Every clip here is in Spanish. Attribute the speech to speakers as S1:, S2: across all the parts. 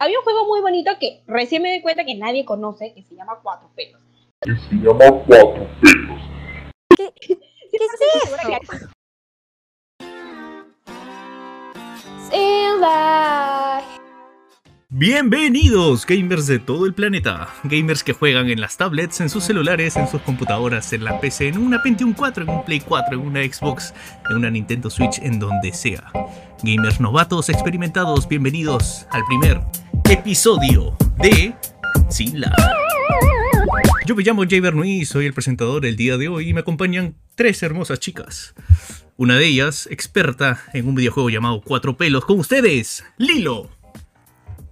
S1: Había un juego muy bonito que recién me di cuenta que nadie conoce, que se llama Cuatro Pelos.
S2: Que se llama Cuatro Pelos.
S3: ¿Qué, ¿Qué es eso?
S4: Bienvenidos, gamers de todo el planeta. Gamers que juegan en las tablets, en sus celulares, en sus computadoras, en la PC, en una Pentium 4, en un Play 4, en una Xbox, en una Nintendo Switch, en donde sea. Gamers novatos, experimentados, bienvenidos al primer episodio de Sin la. Yo me llamo Jay Bernoulli, soy el presentador el día de hoy y me acompañan tres hermosas chicas. Una de ellas, experta en un videojuego llamado Cuatro Pelos, con ustedes, Lilo.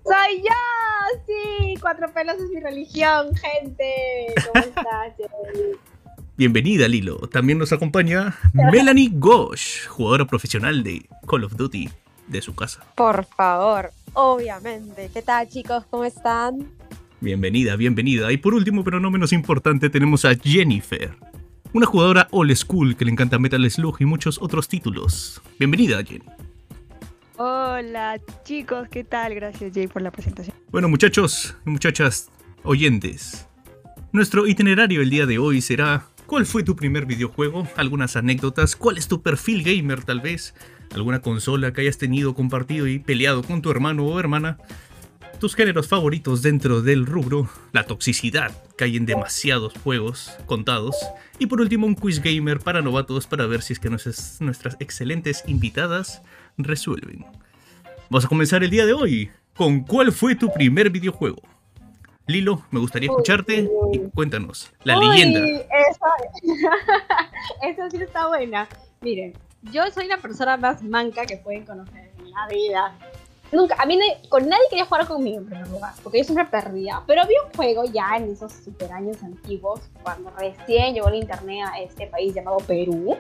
S1: ¡Soy yo! Sí, Cuatro Pelos es mi religión, gente. ¿Cómo estás?
S4: Bienvenida, Lilo. También nos acompaña Melanie Gosh, jugadora profesional de Call of Duty de su casa.
S3: Por favor, obviamente. ¿Qué tal, chicos? ¿Cómo están?
S4: Bienvenida, bienvenida. Y por último, pero no menos importante, tenemos a Jennifer, una jugadora old school que le encanta Metal Slug y muchos otros títulos. Bienvenida, Jenny.
S5: Hola chicos, ¿qué tal? Gracias Jay por la presentación.
S4: Bueno, muchachos y muchachas oyentes, nuestro itinerario el día de hoy será ¿Cuál fue tu primer videojuego? Algunas anécdotas. ¿Cuál es tu perfil gamer tal vez? ¿Alguna consola que hayas tenido, compartido y peleado con tu hermano o hermana? Tus géneros favoritos dentro del rubro, la toxicidad que hay en demasiados juegos contados y por último un quiz gamer para novatos para ver si es que nuestras, nuestras excelentes invitadas resuelven. Vamos a comenzar el día de hoy con ¿cuál fue tu primer videojuego? Lilo, me gustaría escucharte y cuéntanos la
S1: Uy,
S4: leyenda.
S1: Esa, sí está buena. Miren, yo soy la persona más manca que pueden conocer en la vida. Nunca, a mí con nadie quería jugar conmigo en primer lugar, porque yo siempre perdía. Pero había un juego ya en esos super años antiguos, cuando recién llegó el internet a este país llamado Perú,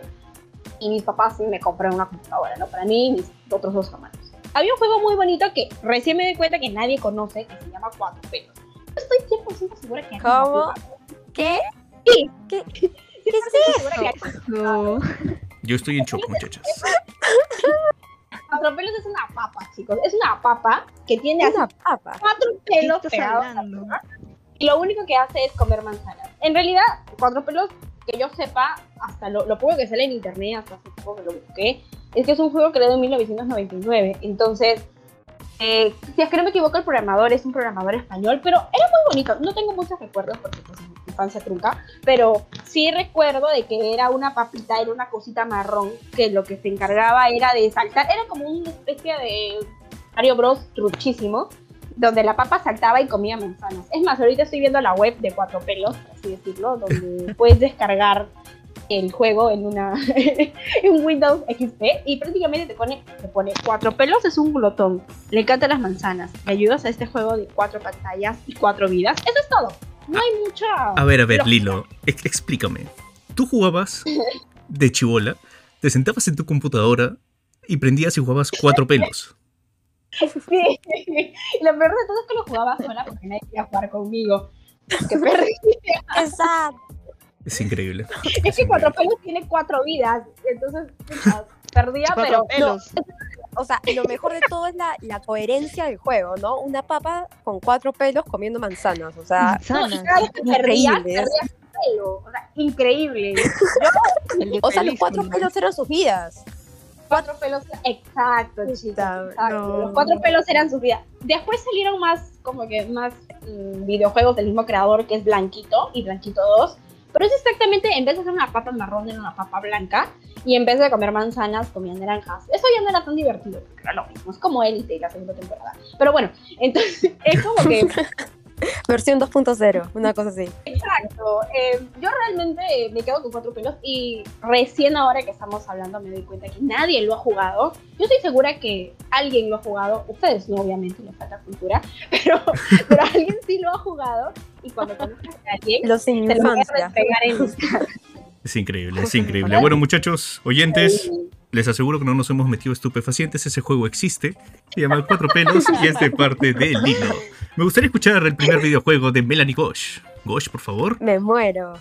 S1: y mis papás me compraron una computadora, ¿no? Para mí y mis otros dos hermanos. Había un juego muy bonito que recién me di cuenta que nadie conoce, que se llama Cuatro Pelos. Yo Estoy 100% segura que
S3: ¿Cómo?
S1: jugado.
S3: ¿Qué?
S1: Sí.
S3: ¿Qué,
S1: ¿Qué
S3: es
S1: que
S3: eso?
S5: No.
S4: Yo estoy en shock, muchachas.
S1: Cuatro pelos es una papa, chicos. Es una papa que tiene
S3: Una papa.
S1: cuatro pelos pegados. Y lo único que hace es comer manzanas. En realidad, cuatro pelos, que yo sepa, hasta lo, lo poco que sale en internet, hasta hace poco que lo busqué, es que es un juego creado en 1999. Entonces, eh, si es que no me equivoco, el programador es un programador español, pero era muy bonito. No tengo muchos recuerdos porque pues, mi infancia trunca, pero sí recuerdo de que era una papita, era una cosita marrón, que lo que se encargaba era de saltar, era como una especie de Mario Bros. truchísimo, donde la papa saltaba y comía manzanas. Es más, ahorita estoy viendo la web de Cuatro Pelos, por así decirlo, donde puedes descargar el juego en una en Windows XP y prácticamente te pone, te pone cuatro pelos es un glotón, le encantan las manzanas, le ayudas a este juego de cuatro pantallas y cuatro vidas, eso es todo, no hay mucha...
S4: A ver, a ver,
S1: lógica.
S4: Lilo, ex- explícame. Tú jugabas de chivola, te sentabas en tu computadora y prendías y jugabas cuatro pelos.
S1: Sí, y lo peor de todo es que lo jugaba sola porque nadie quería jugar conmigo.
S3: Exacto.
S4: Es increíble.
S1: Es que cuatro pelos tiene cuatro vidas, entonces perdía, pero
S5: pelos.
S3: O sea, lo mejor de todo es la, la coherencia del juego, ¿no? Una papa con cuatro pelos comiendo manzanas. O sea,
S5: Manzanas.
S1: perdía,
S3: Increíble.
S1: perdía su pelo, o sea, increíble.
S3: O sea, los cuatro pelos eran sus vidas.
S1: Cuatro pelos, exacto, chicos,
S3: no.
S1: Los cuatro pelos eran sus vidas. Después salieron más, como que más mm, videojuegos del mismo creador, que es Blanquito y Blanquito 2. Pero es exactamente, en vez de hacer una papa marrón, era una papa blanca. Y en vez de comer manzanas, comían naranjas. Eso ya no era tan divertido, porque era lo mismo. Es como Élite la segunda temporada. Pero bueno, entonces es como que
S3: Versión 2.0, una cosa así.
S1: Exacto. Eh, yo realmente eh, me quedo con cuatro pelos y recién ahora que estamos hablando me doy cuenta que nadie lo ha jugado. Yo estoy segura que alguien lo ha jugado. Ustedes no, obviamente, les falta cultura, pero, pero alguien sí lo ha jugado y cuando conozcas a alguien
S3: Los
S1: se lo voy a en.
S4: Es increíble, es increíble. Bueno, muchachos, oyentes, les aseguro que no nos hemos metido estupefacientes. Ese juego existe. Se llama Cuatro Pelos y es de parte de Lilo. Me gustaría escuchar el primer videojuego de Melanie Gosh. Gosh, por favor.
S3: Me muero.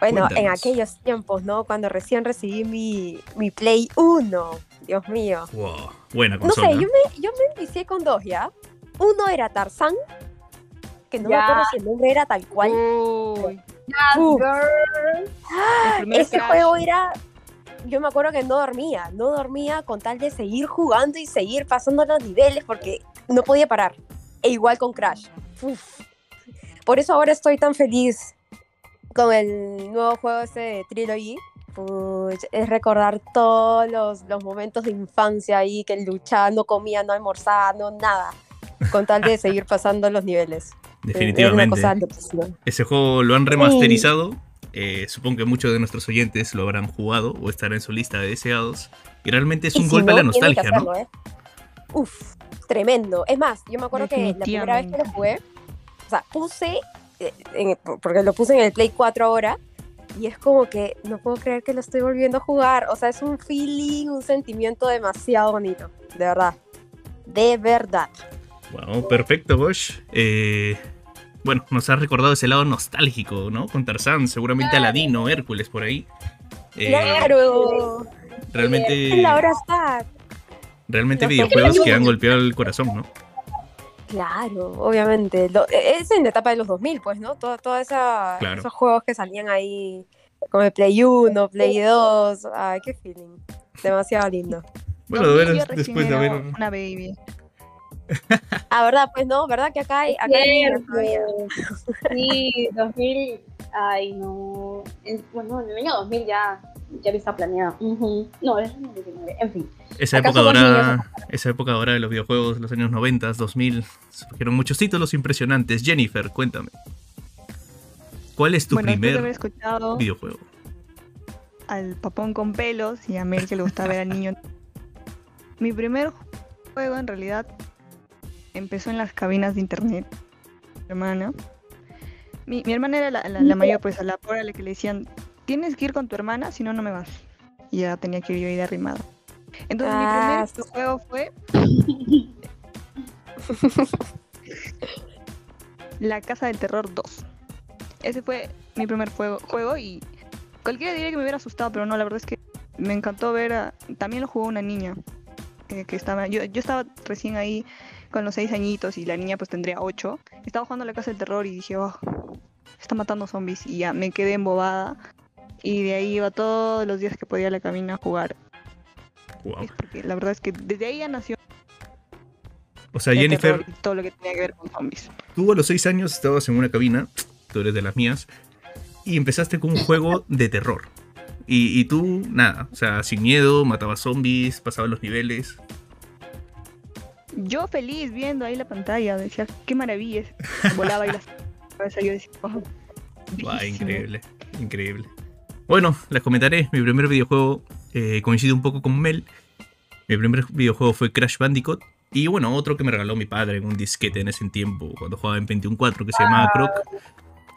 S3: Bueno, en
S4: Cuéntanos.
S3: aquellos tiempos, ¿no? Cuando recién recibí mi, mi Play 1. Dios mío.
S4: Wow, buena
S3: No
S4: consola.
S3: sé, yo me, yo me envicié con dos, ¿ya? Uno era Tarzán, que no
S1: Ya.
S3: me acuerdo si el nombre era tal cual.
S5: Uy, el primer
S3: Ese
S5: Crash.
S3: juego era. Yo me acuerdo que no dormía, no dormía con tal de seguir jugando y seguir pasando los niveles porque no podía parar. E igual con Crash. Uf. Por eso ahora estoy tan feliz con el nuevo juego este de Trilogy. Puch, es recordar todos los, los momentos de infancia ahí que luchaba, no comía, no almorzaba, no nada. Con tal de seguir pasando los niveles.
S4: Definitivamente.
S3: loquísima.
S4: Ese juego lo han remasterizado. Eh, supongo que muchos de nuestros oyentes lo habrán jugado o estará en su lista de deseados. Y realmente es
S3: Y
S4: un
S3: si
S4: golpe a la
S3: no, tienen que
S4: nostalgia, ¿no?
S3: hacerlo, ¿eh? Uf, tremendo. Es más, yo me acuerdo que la primera vez que lo jugué, o sea, puse, eh, en- porque lo puse en el Play 4 ahora, y es como que no puedo creer que lo estoy volviendo a jugar. O sea, es un feeling, un sentimiento demasiado bonito, de verdad. De verdad.
S4: Wow, perfecto, Bosch. Eh, bueno, nos has recordado ese lado nostálgico, ¿no? Con Tarzán, seguramente Aladino, Hércules por ahí. Eh,
S3: ¡Claro!
S4: Realmente,
S3: Es la hora está.
S4: realmente videojuegos que han golpeado el corazón, ¿no?
S3: Claro, obviamente. Lo- e, es en la etapa de los 2000, pues, ¿no? Todo, toda esa,
S4: Claro.
S3: esos juegos que salían ahí, como el Play 1, Play 2. Ay, qué feeling. Demasiado lindo.
S4: Bueno, de
S5: 2000
S4: ver,
S5: yo recién
S4: después de haber...
S5: Una baby.
S3: Ah, ¿verdad? Pues no, ¿verdad? Que acá hay, acá.
S1: Sí, 2000. Ay, no. En- bueno, en el año 2000 ya, ya está planeado. Ujú. No, es el 99. En fin.
S4: Esa
S1: ¿Acaso
S4: época dorada, esa época dorada de los videojuegos, los años 90, 2000, surgieron muchos títulos impresionantes. Jennifer, cuéntame. ¿Cuál es tu
S5: bueno,
S4: primer
S5: escuchado
S4: videojuego?
S5: al papón con pelos y a Mel que le gustaba ver al niño. Mi primer juego en realidad empezó en las cabinas de internet. Mi hermana. Mi, mi hermana era la, la- la mayor, pues a la pobre a la que le decían, tienes que ir con tu hermana, si no, no me vas. Y ya tenía que ir yo ahí de arrimada. Entonces
S3: Ah,
S5: mi primer
S3: sí.
S5: juego fue La Casa del Terror 2. Ese fue mi primer juego, juego y cualquiera diría que me hubiera asustado, pero no, la verdad es que me encantó ver a... También lo jugó una niña eh, que estaba... Yo, yo estaba recién ahí con los seis añitos y la niña pues tendría ocho. Estaba jugando a La Casa del Terror y dije, oh, está matando zombies y ya me quedé embobada. Y de ahí iba todos los días que podía a la cabina a jugar.
S4: Wow.
S5: Es porque la verdad es que desde ahí ya nació
S4: O sea, Jennifer,
S5: terror todo lo que tenía que ver con zombies.
S4: tú a los 6 años estabas en una cabina, tú eres de las mías, y empezaste con un juego de terror. Y, y tú, nada, o sea, sin miedo, matabas zombies, pasabas los niveles.
S5: Yo feliz viendo ahí la pantalla, decía, qué maravilla. Volaba y la cabeza yo decía, "Oh,
S4: Guau,
S5: bellísimo".
S4: increíble, increíble. Bueno, les comentaré, mi primer videojuego eh, coincide un poco con Mel. Mi primer videojuego fue Crash Bandicoot. Y bueno, otro que me regaló mi padre en un disquete en ese tiempo, cuando jugaba en 21.4, que se llamaba Croc.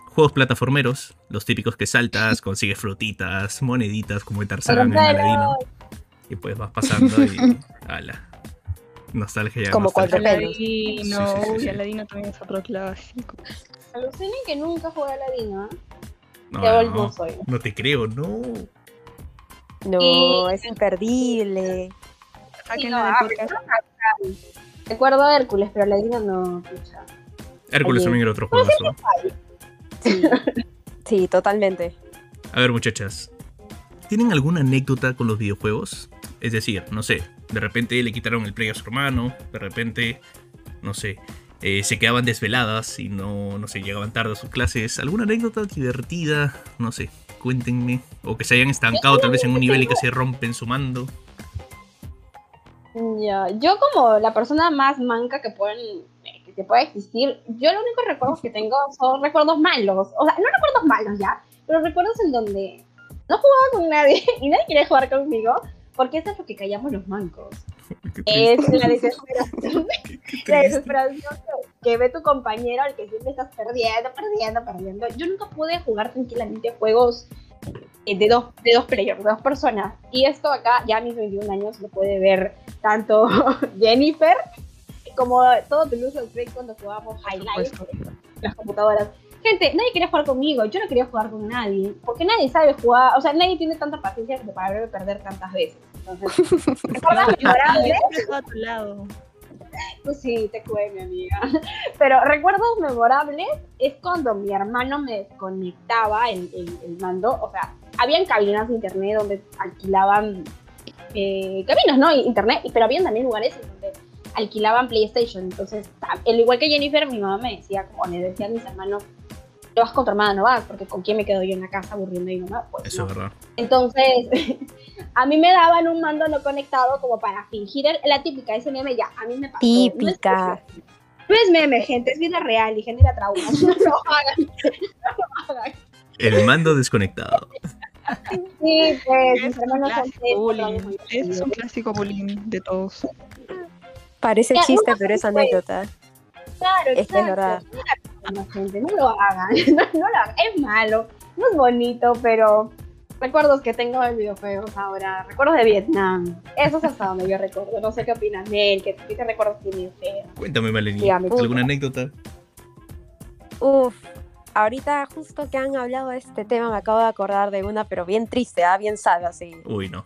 S4: Juegos plataformeros, los típicos que saltas, consigues frutitas, moneditas como en Tarzán, en Aladino. Y pues vas pasando y... ala. Nostalgia ya.
S3: Como
S4: nostalgia.
S3: cuatro pelos.
S5: Aladino,
S4: Sí, sí, sí,
S5: uy,
S4: sí.
S5: Aladino también es otro clásico.
S1: Alucinen que nunca jugué a Ladino, ¿eh?
S4: No, no,
S1: no soy.
S4: no te creo, no.
S3: No,
S1: Y-
S3: es imperdible.
S5: Sáquenlo
S1: no,
S5: del
S1: ah,
S5: podcast.
S1: Recuerdo a Hércules, pero Ladino no. pucha.
S4: Hércules también era otro juegazo.
S3: Sí, sí, totalmente.
S4: A ver, muchachas, ¿tienen alguna anécdota con los videojuegos? Es decir, no sé, de repente le quitaron el play a su hermano, de repente, no sé, eh, se quedaban desveladas y no, no sé, llegaban tarde a sus clases. ¿Alguna anécdota divertida? No sé, cuéntenme. O que se hayan estancado tal vez en un nivel y que se rompen su mando.
S1: Ya, yo como la persona más manca que pueden que, puede existir, yo los únicos recuerdos que tengo son recuerdos malos, o sea, no recuerdos malos ya, pero recuerdos en donde no jugaba con nadie y nadie quería jugar conmigo, porque eso es lo que callamos los mancos. Es la desesperación, la desesperación que, ve tu compañero al que siempre estás perdiendo, perdiendo, perdiendo. Yo nunca pude jugar tranquilamente juegos eh, de dos, de dos players, de dos personas. Y esto acá, ya a mis 21 años, lo puede ver tanto Jennifer como todo Toulouse-Lautrec cuando jugábamos
S5: Por
S1: Highlight
S5: supuesto.
S1: en las computadoras. Gente, nadie quería jugar conmigo, yo no quería jugar con nadie, porque nadie sabe jugar, o sea, nadie tiene tanta paciencia para verme perder tantas veces. Entonces,
S5: estaba a tu lado.
S1: Pues sí, te cuento, mi amiga. Pero recuerdos memorables es cuando mi hermano me desconectaba el, el- el mando. O sea, habían cabinas de internet donde alquilaban eh, cabinas, ¿no? Internet, pero habían también lugares en donde alquilaban PlayStation. Entonces, al igual que Jennifer, mi mamá me decía, como le decía a mis hermanos, no vas con tu hermana, no vas, porque con quién me quedo yo en la casa aburriendo a mi mamá. Pues
S4: Eso
S1: no.
S4: es verdad.
S1: Entonces, a mí me daban un mando no conectado como para fingir el- la típica, ese meme ya, a mí me pasó.
S3: Típica.
S1: No es, no es meme, gente, es vida real y genera traumas. No lo hagan. No lo hagan.
S4: El mando desconectado.
S1: Sí, pues,
S5: Es
S1: mis
S5: un
S1: hermanos son
S5: Es un clásico bullying de todos.
S3: Parece
S1: Ya,
S3: chiste, pero es
S1: fue-
S3: anécdota.
S1: Claro,
S3: Es que es verdad.
S1: No la hagan, gente, no lo hagan. No, no lo hagan. Es malo, no es bonito, pero recuerdos que tengo de videojuegos ahora. Recuerdos de Vietnam. Eso es hasta donde yo recuerdo. No sé qué opinas, Mel. ¿Qué, qué recuerdos tienes usted?
S4: Cuéntame, Maleni. ¿Alguna anécdota?
S3: Uf, ahorita justo que han hablado de este tema me acabo de acordar de una, pero bien triste, ¿ah? bien sad, así.
S4: Uy, no.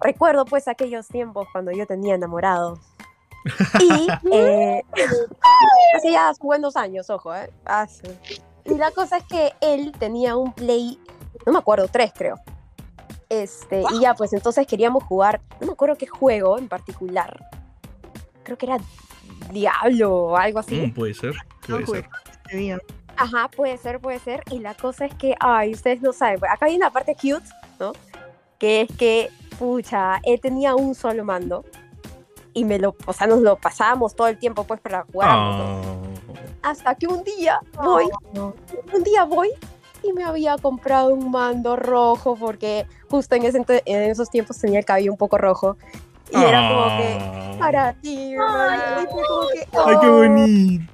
S3: Recuerdo pues aquellos tiempos cuando yo tenía enamorados. Y eh, hace ya buenos años, ojo, ¿eh? Hace. Y la cosa es que él tenía un play, no me acuerdo, tres creo. Este, y ya pues entonces queríamos jugar, no me acuerdo qué juego en particular. Creo que era Diablo o algo así.
S4: Mm, puede ser. Puede
S5: No jugué
S4: ser.
S3: Ajá, puede ser, puede ser. Y la cosa es que, ay, ustedes no saben. Acá hay una parte cute, ¿no? Que es que, pucha, él tenía un solo mando. Y me lo, o sea, nos lo pasábamos todo el tiempo, pues, para jugar.
S4: Oh.
S3: Hasta que un día voy, un día voy y me había comprado un mando rojo porque justo en, ese en esos tiempos tenía el cabello un poco rojo. Y era como que,
S4: Ah.
S3: para ti, ¿verdad? Y fue como que,
S4: Ay, qué
S3: "Oh".
S4: bonito.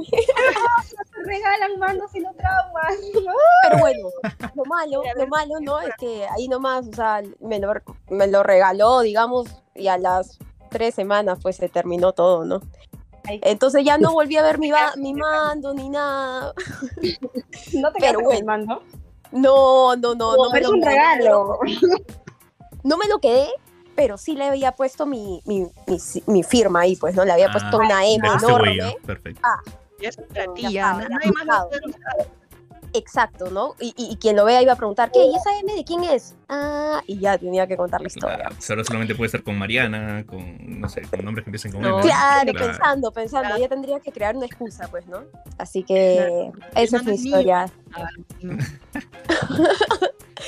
S1: Se regalan mandos y no traumas.
S3: Pero bueno, lo malo, lo malo, ¿no? Es que ahí nomás, o sea, me lo, me lo regaló, digamos, y a las tres semanas pues se terminó todo, ¿no? Entonces ya no volví a ver mi, va- mi mando ni nada.
S1: No te
S3: Pero
S1: quedas con
S3: bueno.
S1: el mando.
S3: No, no, no, no. me
S1: es
S3: lo-
S1: un regalo.
S3: No me lo quedé, pero sí le había puesto mi, mi, mi, mi firma ahí, pues, ¿no? Le había puesto
S4: Ah,
S3: una M enorme.
S4: Perfecto.
S5: Ya es para
S3: Ya
S5: ti, ya.
S3: estaba, ya
S5: Nadie más
S3: Exacto, ¿no? Y, y, y quien lo vea iba a preguntar, ¿qué? ¿Y esa M de quién es? Ah, y ya tenía que contar la historia.
S4: Ah, pues ahora solamente puede estar con Mariana, con, no sé, con nombres que empiecen con
S5: No.
S4: M.
S3: Claro,
S4: Claro.
S3: pensando, pensando,
S5: Claro.
S3: ya tendría que crear una excusa, pues, ¿no? Así que esa es mi historia.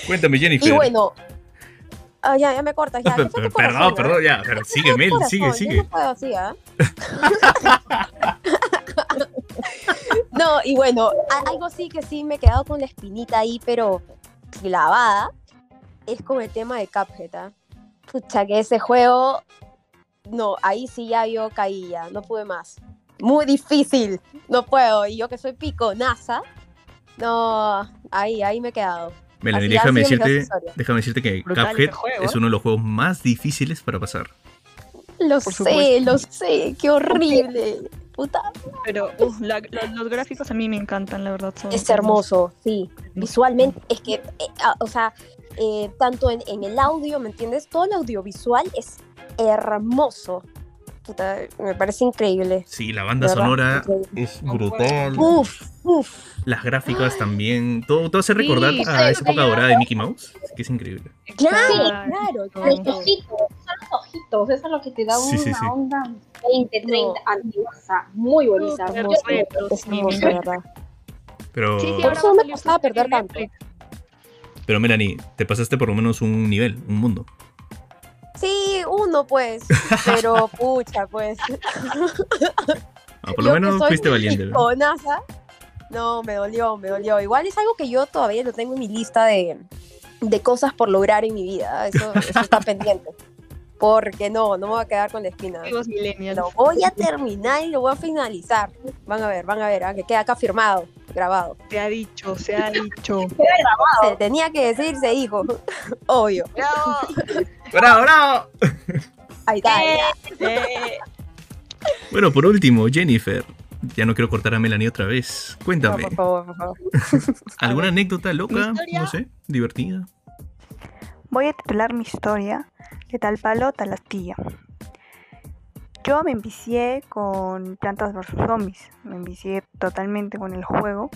S4: Cuéntame, Jennifer.
S3: Y bueno, ah, ya, ya me cortas, ya.
S4: Per-
S3: ¿Qué fue tu
S4: per- perdón,
S3: corazón,
S4: perdón,
S3: ah?
S4: ya. Pero sigue,
S3: ¿Qué fue
S4: Mel, sigue,
S3: corazón? Yo
S4: sigue.
S3: no puedo así, ¿ah? no, y bueno, algo sí que sí me he quedado con la espinita ahí, pero clavada, es con el tema de Cuphead, ¿ah? Pucha, que ese juego, no, ahí sí ya yo caí ya, no pude más. Muy difícil, no puedo. Y yo que soy pico, NASA, no, ahí, ahí me he quedado.
S4: Melanie, déjame decirte, déjame decirte que
S5: Brutal
S4: Cuphead es
S5: ¿eh?
S4: uno de los juegos más difíciles para pasar.
S3: Lo
S5: Por
S3: sé,
S5: supuesto.
S3: lo sé, qué horrible. Puta,
S5: Pero uf, la- lo- los gráficos a mí me encantan, la verdad. Son
S3: es hermoso, sí. Visualmente, es que, eh, ah, o sea, eh, tanto en, en el audio, ¿me entiendes? Todo el audiovisual es hermoso. Puta, me parece increíble.
S4: Sí, la banda
S3: verdad,
S4: sonora es brutal.
S3: Uf, uf.
S4: Las gráficas también. Todo, todo hace recordar
S5: Sí,
S4: a esa época dorada de Mickey Mouse, que es increíble.
S3: Claro, claro,
S1: Los ojitos, son los ojitos, eso es lo que te da
S4: Sí,
S1: una
S4: sí, sí.
S1: onda 20, 30 antiguosa, muy bonita. Yo-
S3: es verdad.
S4: Pero,
S5: Sí, sí,
S3: Por eso
S5: a
S3: me costaba perder tanto.
S4: Pero Melanie, te pasaste por lo menos un nivel, un mundo.
S3: Sí, uno pues, pero pucha, pues.
S4: Ah, por lo
S3: Yo
S4: menos
S3: soy
S4: fuiste valiente. ¿no?
S3: No, me dolió, me dolió. Igual es algo que yo todavía no tengo en mi lista de, de cosas por lograr en mi vida. Eso, eso está pendiente. Porque no, no me voy a quedar con la espina. Lo voy a terminar y lo voy a finalizar. Van a ver, van a ver, ah, que queda acá firmado, grabado.
S5: Se ha dicho, se ha dicho.
S3: Se tenía que decir, se dijo. Obvio.
S5: ¡Bravo!
S4: ¡Bravo, bravo!
S3: Ahí está. ahí está.
S5: Eh,
S4: Bueno, por último, Jennifer. Ya no quiero cortar a Melanie otra vez.
S3: No,
S4: Cuéntame,
S3: por favor, por favor.
S4: ¿alguna anécdota loca? No sé, divertida.
S6: Voy a titular mi historia tal palo, tal astilla.
S5: Yo me envicié con Plantas vs Zombies. Me envicié totalmente con el juego.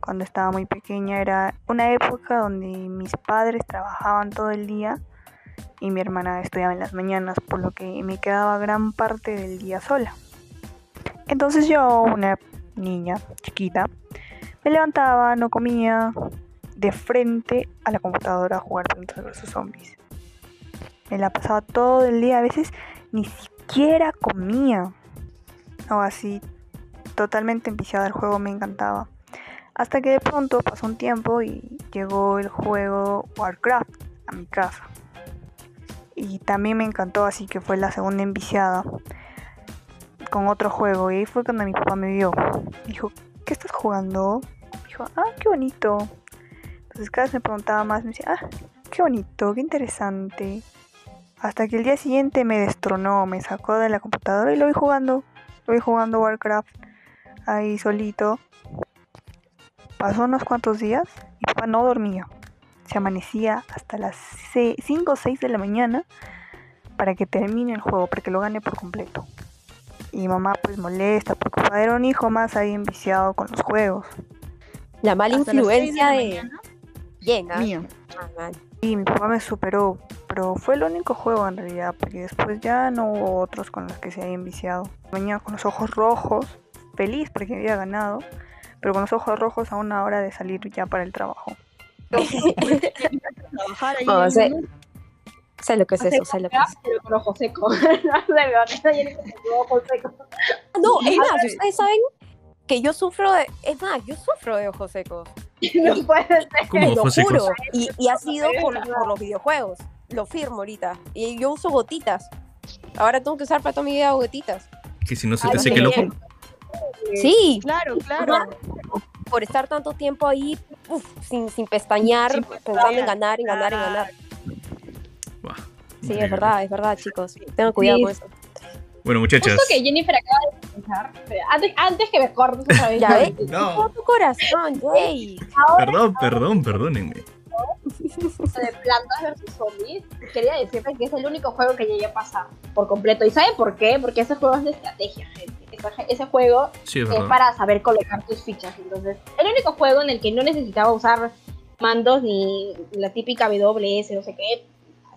S5: Cuando estaba muy pequeña era una época donde mis padres trabajaban todo el día y mi hermana estudiaba en las mañanas, por lo que me quedaba gran parte del día sola. Entonces yo, una niña chiquita, me levantaba, no comía, de frente a la computadora a jugar Plantas vs Zombies. Me la pasaba todo el día, a veces ni siquiera comía. O así, totalmente enviciada al juego, me encantaba. Hasta que de pronto pasó un tiempo y llegó el juego Warcraft a mi casa. Y también me encantó, así que fue la segunda enviciada con otro juego. Y ahí fue cuando mi papá me vio. Dijo, ¿qué estás jugando? Dijo, ah, qué bonito. Entonces cada vez me preguntaba más, me decía, ah, qué bonito, qué interesante. Hasta que el día siguiente me destronó, me sacó de la computadora y lo vi jugando. Lo vi jugando Warcraft ahí solito. Pasó unos cuantos días y papá no dormía. Se amanecía hasta las 5 o 6 de la mañana para que termine el juego, para que lo gane por completo. Y mamá pues molesta porque papá era un hijo más ahí enviciado con los juegos.
S3: La mala
S5: Hasta
S3: influencia de... ¿ah?
S5: Mío.
S3: Ah.
S5: Y mi papá me superó, pero fue el único juego en realidad, porque después ya no hubo otros con los que se haya enviciado. Venía con los ojos rojos, feliz porque había ganado, pero con los ojos rojos a una hora de salir ya para el trabajo.
S3: No, sé lo que es eso, sé lo que es.
S1: Pero con ojo seco. no
S3: es más, ustedes saben que yo sufro de... Es más, yo sufro de ojos secos.
S1: No puede ser.
S4: ¿Cómo
S3: lo juro. Y, y ha sido por, los videojuegos. Lo firmo ahorita. Y yo uso gotitas. Ahora tengo que usar para toda mi vida gotitas.
S4: Que si no se
S1: Ay,
S4: te seque el ojo.
S3: Sí,
S6: Claro, claro.
S3: por estar tanto tiempo ahí uf, sin, sin pestañear,
S6: Sin
S3: pensando en ganar, en ganar, en ganar.
S4: Buah,
S3: Sí, es verdad, es verdad, chicos. Tengan cuidado
S1: Sí.
S3: con eso.
S4: Bueno, muchachas.
S1: Justo que Jennifer acaba de pensar, antes, antes que me cortes otra vez.
S3: Ya ves.
S4: No.
S3: Tu corazón, Jay.
S4: Perdón, perdón, perdónenme.
S1: de Plantas vs Zombies, quería decirte que es el único juego que llegué a pasar por completo. ¿Y saben por qué? Porque ese juego es de estrategia, gente. Ese, ese juego
S4: Sí, es
S1: es para saber colocar tus fichas. Entonces, el único juego en el que no necesitaba usar mandos ni la típica WS, no sé qué,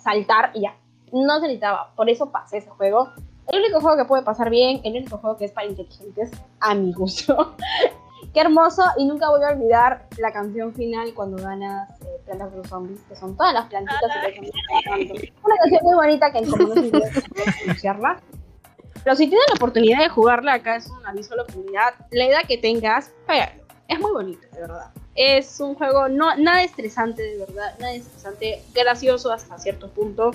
S1: saltar y ya. No se necesitaba. Por eso pasé ese juego. El único juego que puede pasar bien, el único juego que es para inteligentes, a mi gusto. Qué hermoso y nunca voy a olvidar la canción final cuando ganas eh, Plantas vs Zombies, que son todas las plantitas y zombies cantando. Una canción muy bonita que como no sé si voy a pronunciarla. Pero si tienen la oportunidad de jugarla, acá es un aviso a la edad que tengas, juégalo. Es muy bonito, de verdad. Es un juego no, nada estresante, de verdad. Nada estresante. Gracioso hasta cierto punto.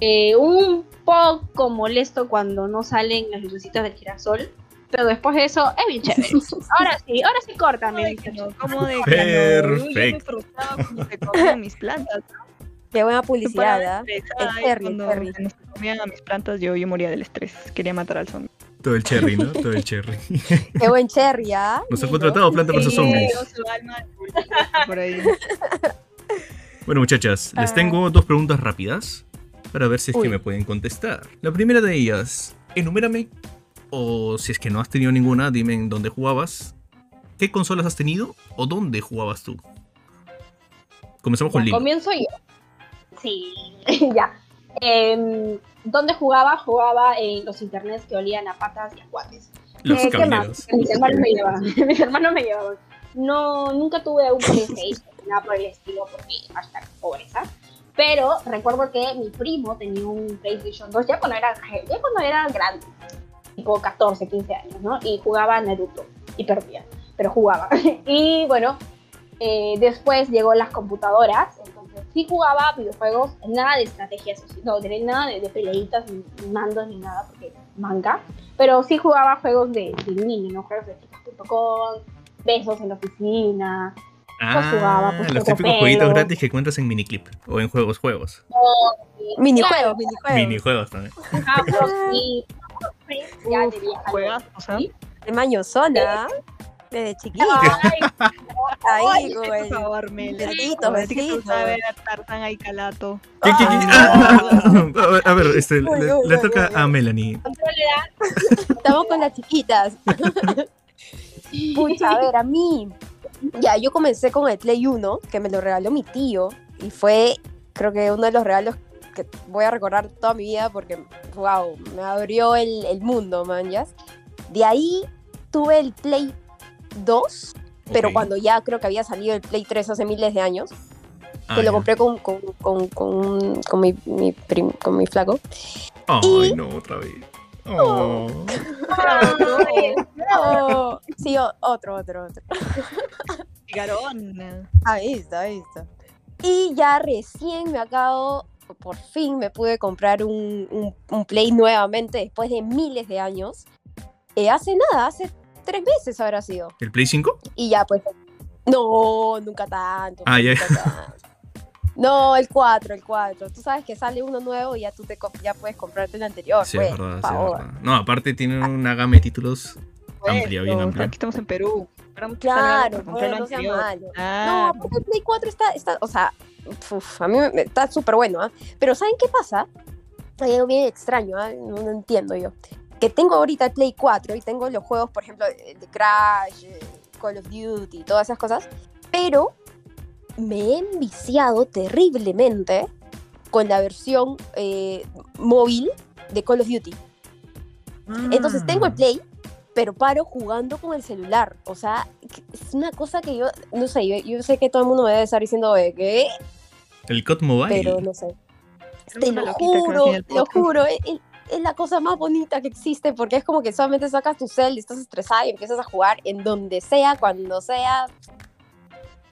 S1: Eh, un poco molesto cuando no salen las lucecitas del girasol. Pero después de eso, es bien chévere. Ahora sí, ahora sí,
S6: ¿Cómo
S1: córtame.
S6: ¿Cómo de
S4: Perfecto.
S6: frustraba cuando se comían mis plantas.
S3: Qué buena publicidad,
S6: estresada,
S3: El
S6: y
S3: Terry, el
S6: cuando
S3: Terry.
S6: se nos comían a mis plantas, yo, yo moría del estrés. Quería matar al zombie.
S4: Todo el cherry, ¿no? Todo el cherry.
S3: Qué buen cherry, ¿ah?
S4: Nos han
S3: Lindo.
S4: contratado Planta
S6: Sí,
S4: Zombies.
S6: por ahí.
S4: Bueno, muchachas, les
S3: Ah.
S4: tengo dos preguntas rápidas para ver si es que
S3: Uy.
S4: me pueden contestar. La primera de ellas, enumérame, o si es que no has tenido ninguna, dime en dónde jugabas, qué consolas has tenido o dónde jugabas tú. Comenzamos con
S1: Ya,
S4: Lino.
S1: comienzo yo. Sí, ya. Em, ¿Dónde jugaba? Jugaba en los internets que olían a patas y a cuates.
S4: Los
S1: Eh, ¿Qué más? Mis hermanos me llevaban. Mis hermanos me llevaban. No, nunca tuve un PlayStation, nada por el estilo, porque hasta pobreza. Pero recuerdo que mi primo tenía un PlayStation 2 ya cuando era, ya cuando era grande, tipo 14, 15 años, ¿no? Y jugaba Naruto y perdía, pero jugaba. y bueno, eh, después llegó las computadoras, entonces sí jugaba videojuegos, nada de estrategia, eso sí, no, de nada de, de peleitas, ni mandos, ni nada, porque manga. Pero sí jugaba juegos de, de niño, ¿no? Juegos de chicas.com, besos en la oficina,
S4: Ah,
S1: jugaba, pues,
S4: los típicos jueguitos gratis que encuentras en Miniclip o en juegos, juegos.
S3: Minijuegos, minijuegos.
S4: Minijuegos también.
S1: De
S6: ¿ah?
S3: De mañozona, desde chiquita.
S1: Ay,
S3: con
S6: Por favor, Mel. A te
S3: besitos.
S6: gustaba ver a Tarzán ahí calato.
S4: ¿Qué, qué, qué?
S3: Ah.
S4: A ver, este,
S3: Uy,
S4: le,
S3: uy,
S4: le
S3: uy,
S4: toca
S3: uy,
S4: a. Melanie.
S3: Estamos con las chiquitas. Pucha, a ver, a mí. Ya, yo comencé con el Play 1, que me lo regaló mi tío. Y fue, creo que uno de los regalos que voy a recordar toda mi vida porque, wow, me abrió el, el mundo, man, ¿ya? De ahí tuve el Play 2, pero
S4: Ok.
S3: cuando ya creo que había salido el Play 3 hace miles de años,
S4: Ah,
S3: que lo compré con, con, con, con, mi, mi prim- con mi flaco.
S4: Ay, no, otra vez. Oh.
S3: Oh, sí, otro, otro, otro.
S1: Garón.
S3: Ahí está, ahí está. Y ya recién me acabo, por fin me pude comprar un, un- un Play nuevamente después de miles de años. Eh, hace nada, hace tres meses habrá sido.
S4: ¿El Play 5?
S3: Y ya pues, no, nunca tanto.
S4: Ah, ya.
S3: nunca tanto. No, el 4, el 4. Tú sabes que sale uno nuevo y ya tú te ya puedes comprarte el anterior.
S4: Sí,
S3: pues,
S4: es verdad, sí, es verdad. No, aparte tiene una gama de títulos amplia, bien amplia.
S1: Aquí estamos en Perú.
S3: Claro,
S1: lo
S3: no sea malo. No,
S1: Claro.
S3: porque el Play 4 está, está o sea, uf, a mí me- está súper bueno, ¿ah? Pero ¿saben qué pasa? Hay algo bien extraño, ¿ah? no, no entiendo yo. Que tengo ahorita el Play 4 y tengo los juegos, por ejemplo, el de Crash, eh, Call of Duty, todas esas cosas, pero me he enviciado terriblemente con la versión eh, móvil de Call of Duty. Entonces tengo el Play, pero paro jugando con el celular. O sea, es una cosa que yo, no sé, yo, yo sé que todo el mundo me debe estar diciendo que,
S4: El COD Mobile.
S3: pero no sé. Te lo juro, te lo juro, es, es- es la cosa más bonita que existe porque es como que solamente sacas tu cel y estás estresada y empiezas a jugar en donde sea, cuando sea.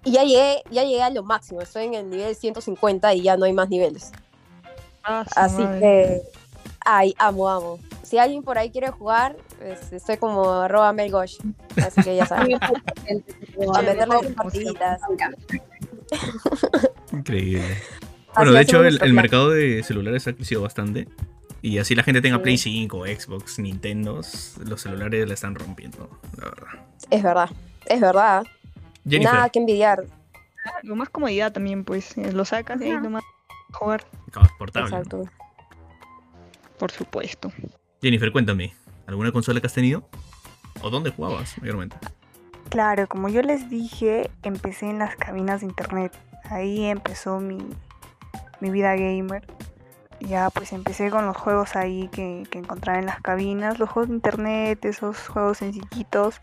S3: Y ya llegué, ya llegué a lo máximo, estoy en el nivel 150 y ya no hay más niveles.
S1: Ah,
S3: Así
S1: madre.
S3: que, ay, amo, amo. Si alguien por ahí quiere jugar, pues, estoy como arroba melgosh. Así que ya saben. A meterle sus partiditas.
S4: Increíble. Bueno, de hecho, el, mercado de celulares ha crecido bastante. Y así la gente tenga
S3: Sí.
S4: Play 5, Xbox, Nintendos, los celulares la están rompiendo, la verdad.
S3: Es verdad, es verdad.
S4: Jennifer,
S3: Nada que envidiar.
S1: Lo más comodidad también, pues. eh, Lo sacas y ahí nomás jugar,
S4: ah.
S3: Exacto.
S1: por supuesto.
S4: Jennifer, cuéntame, ¿alguna consola que has tenido? ¿O dónde jugabas mayormente?
S5: Claro, como yo les dije, empecé en las cabinas de internet. Ahí empezó mi, mi vida gamer. Ya pues empecé con los juegos ahí que, que encontraba en las cabinas, los juegos de internet, esos juegos sencillitos,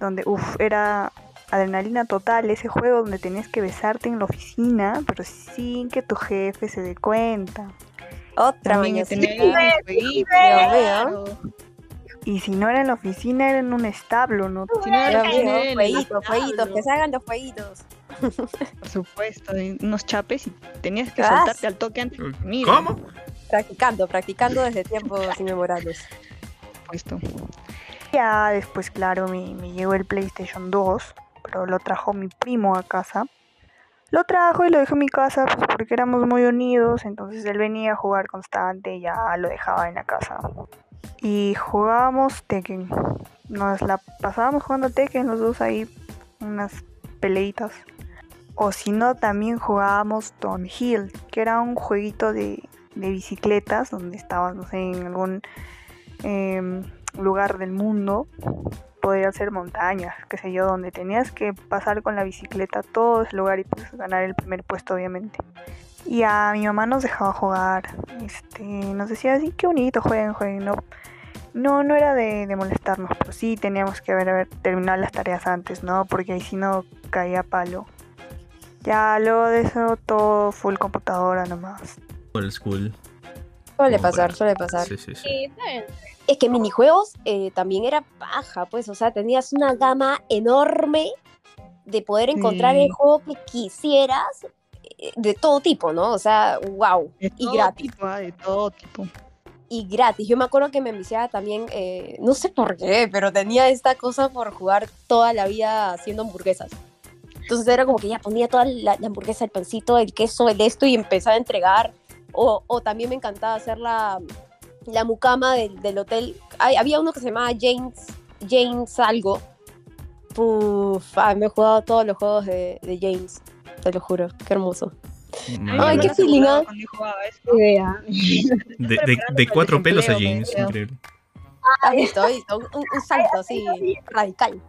S5: donde uff, era adrenalina total, ese juego donde tenías que besarte en la oficina, pero sin que tu jefe se dé cuenta.
S3: Otra
S1: claro.
S5: Y si no era en la oficina, era en un establo, ¿no?
S1: Si no era en
S3: jueguitos,
S1: establo,
S3: que salgan los jueguitos.
S1: Por supuesto, unos chapes y tenías que soltarte al toque antes de dormir.
S4: ¿Cómo?
S3: Practicando, practicando desde tiempos inmemorables.
S1: Por supuesto.
S5: Ya después, claro, me, me llegó el PlayStation 2, pero lo trajo mi primo a casa. Lo trajo y lo dejó en mi casa pues porque éramos muy unidos, entonces él venía a jugar constante y ya lo dejaba en la casa. Y jugábamos Tekken. Nos la pasábamos jugando Tekken los dos ahí, unas peleitas. O si no, también jugábamos Downhill, que era un jueguito de, de bicicletas donde estabas, no sé, en algún em, lugar del mundo, podría ser montañas, qué sé yo, donde tenías que pasar con la bicicleta todo ese lugar y pues ganar el primer puesto, obviamente. Y a mi mamá nos dejaba jugar, este, nos decía así, qué bonito, jueguen, jueguen, no, no, no era de, de molestarnos, pero sí teníamos que haber, haber terminado las tareas antes, ¿no? Porque ahí si no caía palo. Ya luego de eso todo full computadora nomás.
S4: Old school.
S3: Suele pasar, suele pasar.
S4: Sí, sí, sí.
S3: Es que minijuegos eh, también era paja, pues, o sea, tenías una gama enorme de poder encontrar
S1: Sí.
S3: el juego que quisieras eh, de todo tipo, ¿no? O sea, wow,
S1: De
S3: y
S1: todo
S3: gratis.
S1: tipo, ah, de todo tipo.
S3: Y gratis. Yo me acuerdo que me enviciaba también, eh, no sé por qué, pero tenía esta cosa por jugar toda la vida haciendo hamburguesas. Entonces era como que ya ponía toda la, la hamburguesa, el pancito, el queso, el esto y empezaba a entregar. O, o también me encantaba hacer la, la mucama del, del hotel. Hay- había uno que se llamaba James, James algo. Uf, ah, me he jugado todos los juegos de, de James, te lo juro, qué hermoso.
S4: Madre
S3: Ay, qué feeling,
S1: idea.
S4: De, de- de cuatro pelos a James, increíble.
S3: ¿Has visto? ¿Has visto? Un, un- un salto así radical.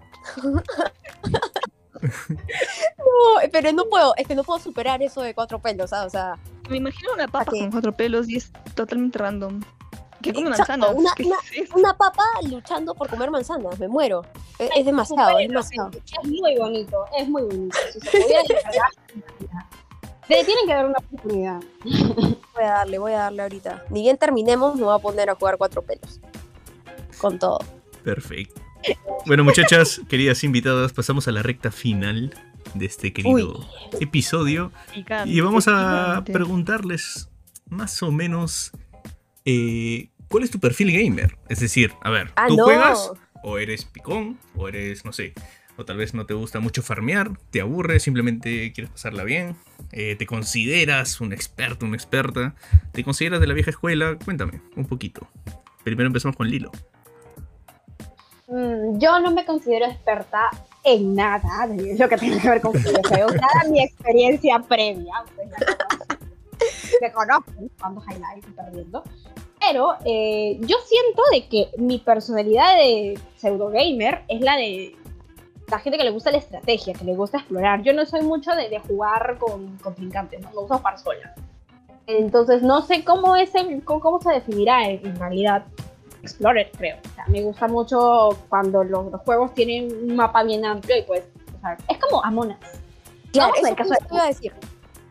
S3: no, pero no puedo, es que no puedo superar eso de cuatro pelos, ¿ah? O sea,
S5: Me imagino una papa
S3: qué?
S5: con cuatro pelos y es totalmente random. Que come manzanas.
S3: una-
S5: ¿qué
S3: una-
S5: es eso?
S3: una papa luchando por comer manzanas, me muero. Es, es demasiado, es demasiado.
S1: Es muy bonito, es muy bonito. Si se tienen que dar una oportunidad.
S3: Voy a darle, voy a darle ahorita. Ni bien terminemos, me voy a poner a jugar cuatro pelos. Con todo.
S4: Perfecto. Bueno, muchachas, queridas invitadas, pasamos a la recta final de este querido episodio.
S5: Picante,
S4: Y vamos a
S5: picante.
S4: preguntarles más o menos eh, cuál es tu perfil gamer. Es decir, a ver,
S3: Ah,
S4: ¿tú
S3: no.
S4: juegas o eres picón o eres, no sé, o tal vez no te gusta mucho farmear, te aburre, simplemente quieres pasarla bien, eh, te consideras un experto, una experta, te consideras de la vieja escuela, cuéntame un poquito. Primero empezamos con Lilo.
S1: Mm, Yo no me considero experta en nada de lo que tenga que ver con videojuegos, nada mi experiencia previa. ustedes. Me conocen cuando highlight y perdiendo. Pero eh, yo siento de que mi personalidad de pseudo gamer es la de la gente que le gusta la estrategia, que le gusta explorar. Yo no soy mucho de, de jugar con contrincantes, ¿no? me gusta jugar sola. Entonces no sé cómo es el, cómo se definirá en, en realidad. Explorer, creo. O sea, me gusta mucho cuando los, los juegos tienen un mapa bien amplio y pues, o sea, es como Among Us.
S3: Claro, eso
S1: el caso de-
S3: iba a decir.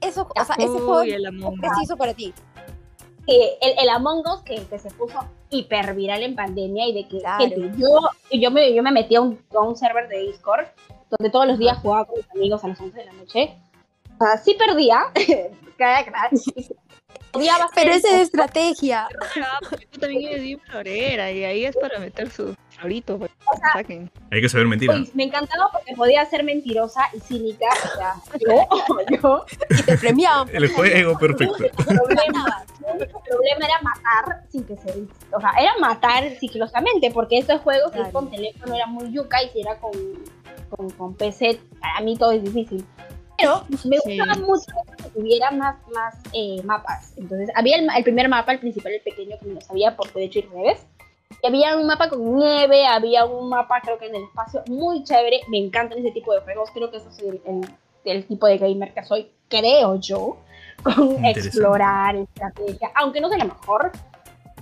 S3: Eso, o sea, ese juego
S5: Uy, el
S3: es
S5: Among Us.
S3: preciso para ti.
S1: que el, el Among Us que, que se puso hiper viral en pandemia y de que
S3: Claro.
S1: gente, yo, yo, me, yo me metí a un, a un server de Discord donde todos los días jugaba con mis amigos a las 11 de la noche. O sea, sí perdía, cada crack. Odiaba
S3: Pero ese de estrategia.
S5: Ah, porque tú también eres bien florera y ahí es para meter su florito. Pues, saquen.
S4: Hay que saber mentir.
S1: me encantaba porque podía ser mentirosa y cínica. O sea, yo, yo,
S3: Y te premiaban.
S4: El juego perfecto.
S1: el problema, problema era matar sin que se O sea, era matar sigilosamente, porque estos juegos, si es
S3: Claro.
S1: con teléfono, era muy yuca y si era con, con, con PC, para mí todo es difícil. Pero me
S5: Sí.
S1: gustaba mucho que tuviera más, más eh, mapas. Entonces, había el, el primer mapa, el principal, el pequeño, que me lo sabía por derecho y revés. Y había un mapa con nieve, había un mapa, creo que en el espacio, muy chévere. Me encantan ese tipo de juegos. Creo que ese es el, el- el tipo de gamer que soy, creo yo, con explorar, estrategia. Aunque no sea la mejor,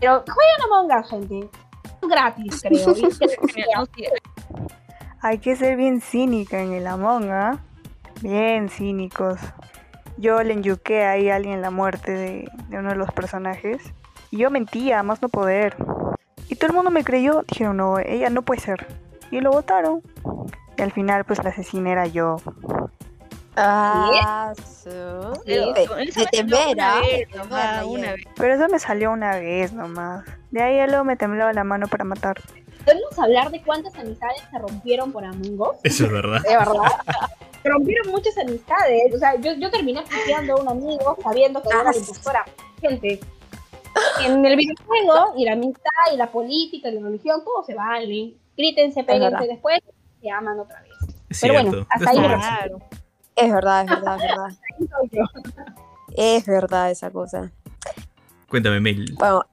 S1: pero jueguen Among Us, gente. Gratis, creo.
S7: Hay que ser bien cínica en el Among, ¿ah? Bien cínicos. Yo le enyuqué ahí a alguien la muerte de, de uno de los personajes. Y yo mentía, a más no poder. Y todo el mundo me creyó. Dijeron, no, ella no puede ser. Y lo votaron. Y al final, pues la asesina era yo.
S3: Ah, su-
S5: eso me una
S3: ¿ah?
S5: vez.
S7: Pero eso me salió una vez nomás. De ahí ya luego me temblaba la mano para matar.
S1: Podemos hablar de cuántas amistades se rompieron por Among Us.
S4: Eso es verdad.
S1: De verdad. Se rompieron muchas amistades. O sea, yo, yo terminé puteando a un amigo sabiendo que era la impostora. Gente, en el videojuego y la amistad y la política y la religión, todo se vale. Grítense, péguense después, se aman otra vez.
S4: Es
S1: Pero
S4: cierto.
S1: bueno, hasta ahí
S5: Claro.
S3: Es verdad, es verdad, es verdad. Es verdad esa cosa.
S4: Cuéntame, Mel.
S3: Bueno,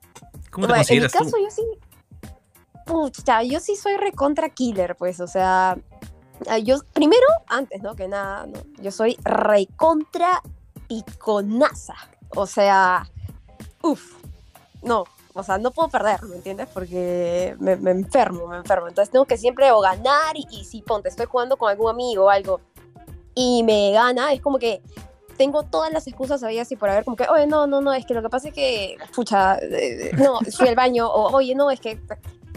S4: ¿Cómo te
S3: bueno, en mi
S4: consideras
S3: caso
S4: tú?
S3: yo sí. Pucha, yo sí soy recontra killer, pues, o sea. Yo, primero, antes, ¿no? Que nada, ¿no? Yo soy recontra piconaza. O sea, uff, no, o sea, no puedo perder, ¿me entiendes? Porque me, enfermo, me enfermo. Entonces tengo que siempre o ganar y, y si ponte, estoy jugando con algún amigo o algo y me gana, es como que tengo todas las excusas habidas y por haber, como que, oye, no, no, no, es que lo que pasa es que, pucha, eh, no, fui al baño, o oye, no, es que.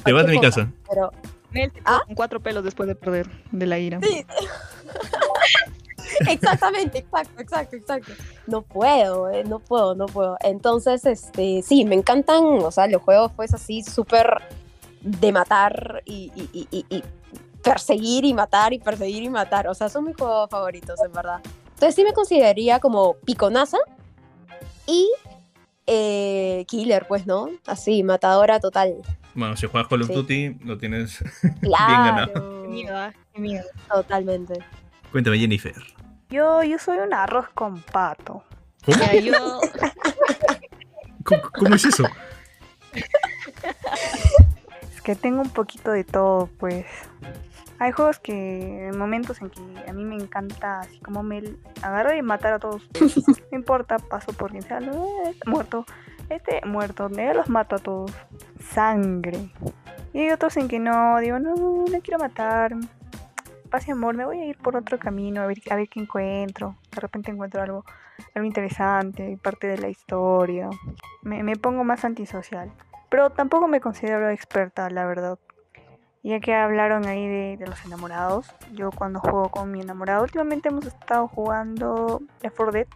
S4: Te vas de mi casa.
S3: Pero,
S5: se
S3: ¿Ah?
S5: con cuatro pelos después de perder de la ira.
S3: Sí. Exactamente, exacto, exacto, exacto. No puedo, eh, no puedo, no puedo. Entonces, este, sí, me encantan, o sea, los juegos pues así súper de matar y, y- y- y- y perseguir y matar y perseguir y matar. O sea, son mis juegos favoritos, en verdad. Entonces sí me consideraría como piconaza y eh, killer, pues, ¿no? Así, matadora total.
S4: Bueno, si juegas Call of
S3: Sí.
S4: Duty, lo tienes bien ganado.
S3: Claro.
S5: Qué miedo, ah, qué miedo.
S3: Totalmente.
S4: Cuéntame, Jennifer.
S7: Yo, yo soy un arroz con pato.
S4: ¿Cómo?
S8: Ya, yo,
S4: ¿Cómo, cómo es eso?
S5: Es que tengo un poquito de todo, pues. Hay juegos que, momentos en que a mí me encanta, así como me agarrar y matar a todos. No importa, paso por quien sea, este muerto, este muerto, yo los mato a todos. Sangre. Y hay otros en que no, digo, no, no quiero matar. Paz y amor, me voy a ir por otro camino, a ver, a ver qué encuentro. De repente encuentro algo, algo interesante, parte de la historia. Me, me pongo más antisocial. Pero tampoco me considero experta, la verdad. Ya que hablaron ahí de, de los enamorados, yo cuando juego con mi enamorado, últimamente hemos estado jugando Left 4 Dead.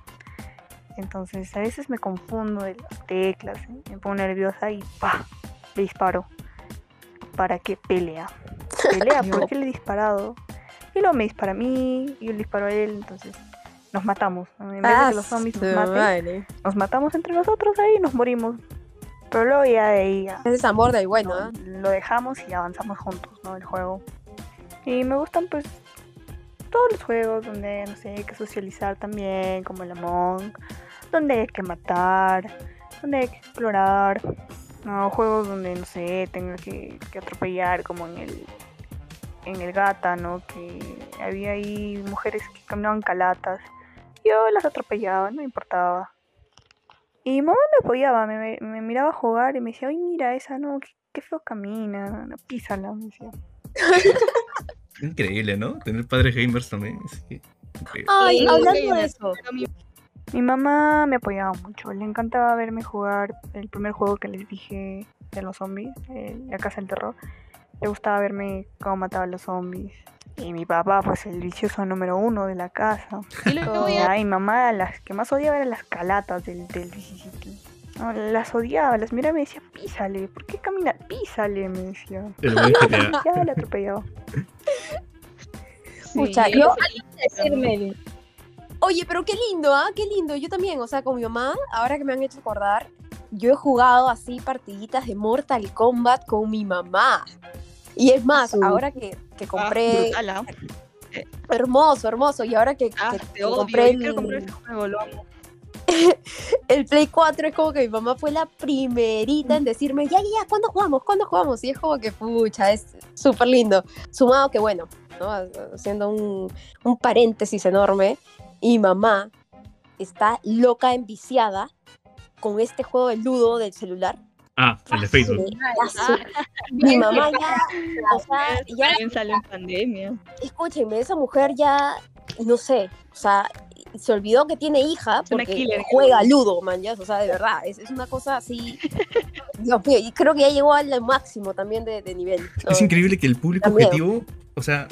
S5: Entonces a veces me confundo de las teclas, ¿eh? me pongo nerviosa y ¡pa! Le disparo. ¿Para qué pelea? Pelea, ¿por qué le he disparado? Y luego me dispara a mí, y yo le disparo a él, entonces nos matamos. En vez de que los zombies nos maten, nos matamos entre nosotros ahí y nos morimos. Pero luego ya de ahí ya,
S3: Ese es amor del bueno,
S5: ¿no?
S3: ¿ah?
S5: lo dejamos y avanzamos juntos, ¿no? El juego. Y me gustan pues todos los juegos donde, no sé, hay que socializar también, como el Among, donde hay que matar, donde hay que explorar. No, juegos donde, no sé, tenga que, que atropellar, como en el en el Gata, ¿no? Que había ahí mujeres que caminaban calatas. Yo las atropellaba, no me importaba. Y mi mamá me apoyaba, me, me- miraba jugar y me decía, ay, mira esa, no, qué, qué feo camina, no, písala, me decía.
S4: Increíble, ¿no? Tener padres gamers también. increíble.
S3: Ay,
S8: Sí,
S3: hablando de eso.
S8: Mi
S5: mamá me apoyaba mucho, le encantaba verme jugar el primer juego que les dije de los zombies, eh, La Casa del Terror. Le gustaba verme cómo mataba a los zombies. Y mi papá, pues el vicioso número uno de la casa.
S8: y luego
S5: ay, mamá, las que más odiaba eran las calatas del, del. No, las odiaba, las miraba y me decía, písale, ¿por qué camina? Písale, me decía.
S4: El buen GTA.
S5: Ya le atropellaba.
S8: sí,
S3: Pucha,
S8: yo-
S1: Decirme,
S3: Oye, pero qué lindo, ¿ah? Qué lindo. Yo también, o sea, con mi mamá, ahora que me han hecho acordar, yo he jugado así partiditas de Mortal Kombat con mi mamá. Y es más,
S1: Su-
S3: ahora que, que
S8: Ah,
S3: compré,
S8: brutal, ¿ah?
S3: hermoso, hermoso, y ahora que,
S8: Ah,
S3: que- que compré el,
S8: comprar ese juego, lo amo.
S3: el Play 4, es como que mi mamá fue la primerita en decirme, ya, ya, ya, ¿cuándo jugamos? ¿Cuándo jugamos? Y es como que, pucha, es súper lindo. Sumado que, bueno, ¿no? haciendo un, un paréntesis enorme, y mamá está loca, enviciada con este juego de ludo del celular.
S4: Ah, el de Facebook.
S3: Su- Mi mamá ya, o sea, ya,
S8: También salió en pandemia.
S3: escúchenme, esa mujer ya, no sé, o sea, se olvidó que tiene hija porque juega ludo, man, ya, o sea, de verdad, es, es una cosa así, Dios mío, y creo que ya llegó al máximo también de, de nivel. ¿no?
S4: Es increíble que el público
S3: miedo.
S4: objetivo, o sea,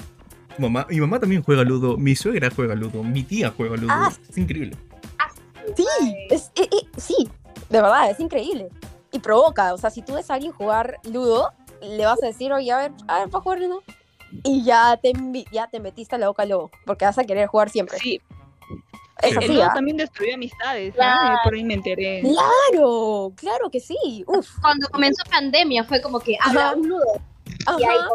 S4: mamá, mi mamá también juega ludo, mi suegra juega ludo, mi tía juega ludo.
S3: Ah.
S4: Es increíble.
S3: Sí, es, eh, eh, sí, de verdad, es increíble. Y provoca, o sea, si tú ves a alguien jugar ludo, le vas a decir, oye, a ver, a ver, para jugar ludo. Y ya te, ya te metiste a la boca luego, porque vas a querer jugar siempre.
S8: Sí,
S3: es
S4: Sí.
S8: el juego
S3: ¿ah?
S8: también destruyó amistades.
S1: Claro.
S8: ¿ah? Por ahí me enteré.
S3: Claro, claro que sí. Uf,
S1: cuando comenzó pandemia fue como que
S3: Ajá.
S1: habla un nudo. Y ahí
S3: ajá.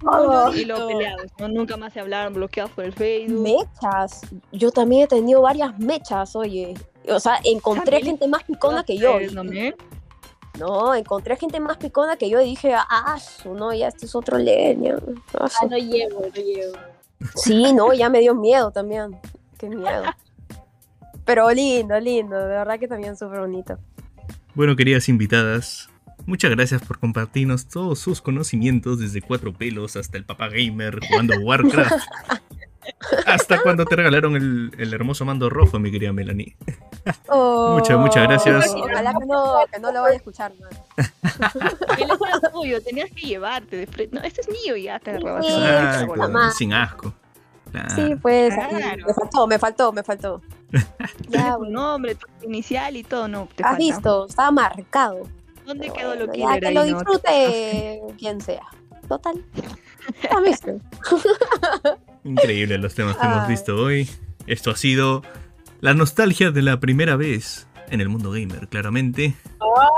S1: todo.
S8: Y luego peleados, ¿no? Nunca más se hablaron, bloqueados por el Facebook.
S3: Mechas. Yo también he tenido varias mechas, oye. O sea, encontré gente más picona que yo.
S8: ¿no, me?
S3: No, encontré gente más picona que yo y dije, ah, su, no, ya este es otro leña. Ah.
S1: Ah, no llevo, no llevo.
S3: Sí, no, ya me dio miedo también. Qué miedo. Pero lindo, lindo, de verdad que también súper bonito.
S4: Bueno, queridas invitadas, muchas gracias por compartirnos todos sus conocimientos desde cuatro pelos hasta el papá gamer jugando Warcraft. Hasta cuando te regalaron el, el hermoso mando rojo, mi querida Melanie. Muchas, muchas gracias.
S3: Ojalá que no, que no lo vaya a escuchar. man.
S8: Él era tuyo, tenías que llevarte de frente. No, este es mío y ya te
S4: Exacto,
S3: madre.
S4: sin asco. Claro.
S3: Sí, pues,
S8: Claro.
S3: me faltó, me faltó, me faltó. Ya,
S8: tu nombre, tu inicial y todo, no, te
S3: Has
S8: falta.
S3: visto, estaba marcado.
S8: ¿Dónde
S3: Pero
S8: quedó
S3: bueno,
S8: lo
S3: ya
S8: killer
S3: que lo
S8: no?
S3: disfrute quien sea. Total. ¿Has visto?
S4: Increíble los temas que hemos
S3: Ay.
S4: visto hoy. Esto ha sido la nostalgia de la primera vez en el mundo gamer, claramente.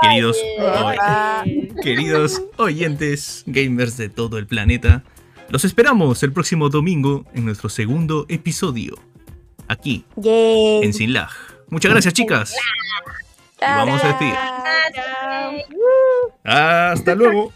S4: Queridos,
S3: Ah,
S4: queridos oyentes gamers de todo el planeta, los esperamos el próximo domingo en nuestro segundo episodio, aquí
S3: yay.
S4: en Sin Lag. Muchas gracias, chicas. Y vamos a.
S5: Chao.
S4: Hasta luego.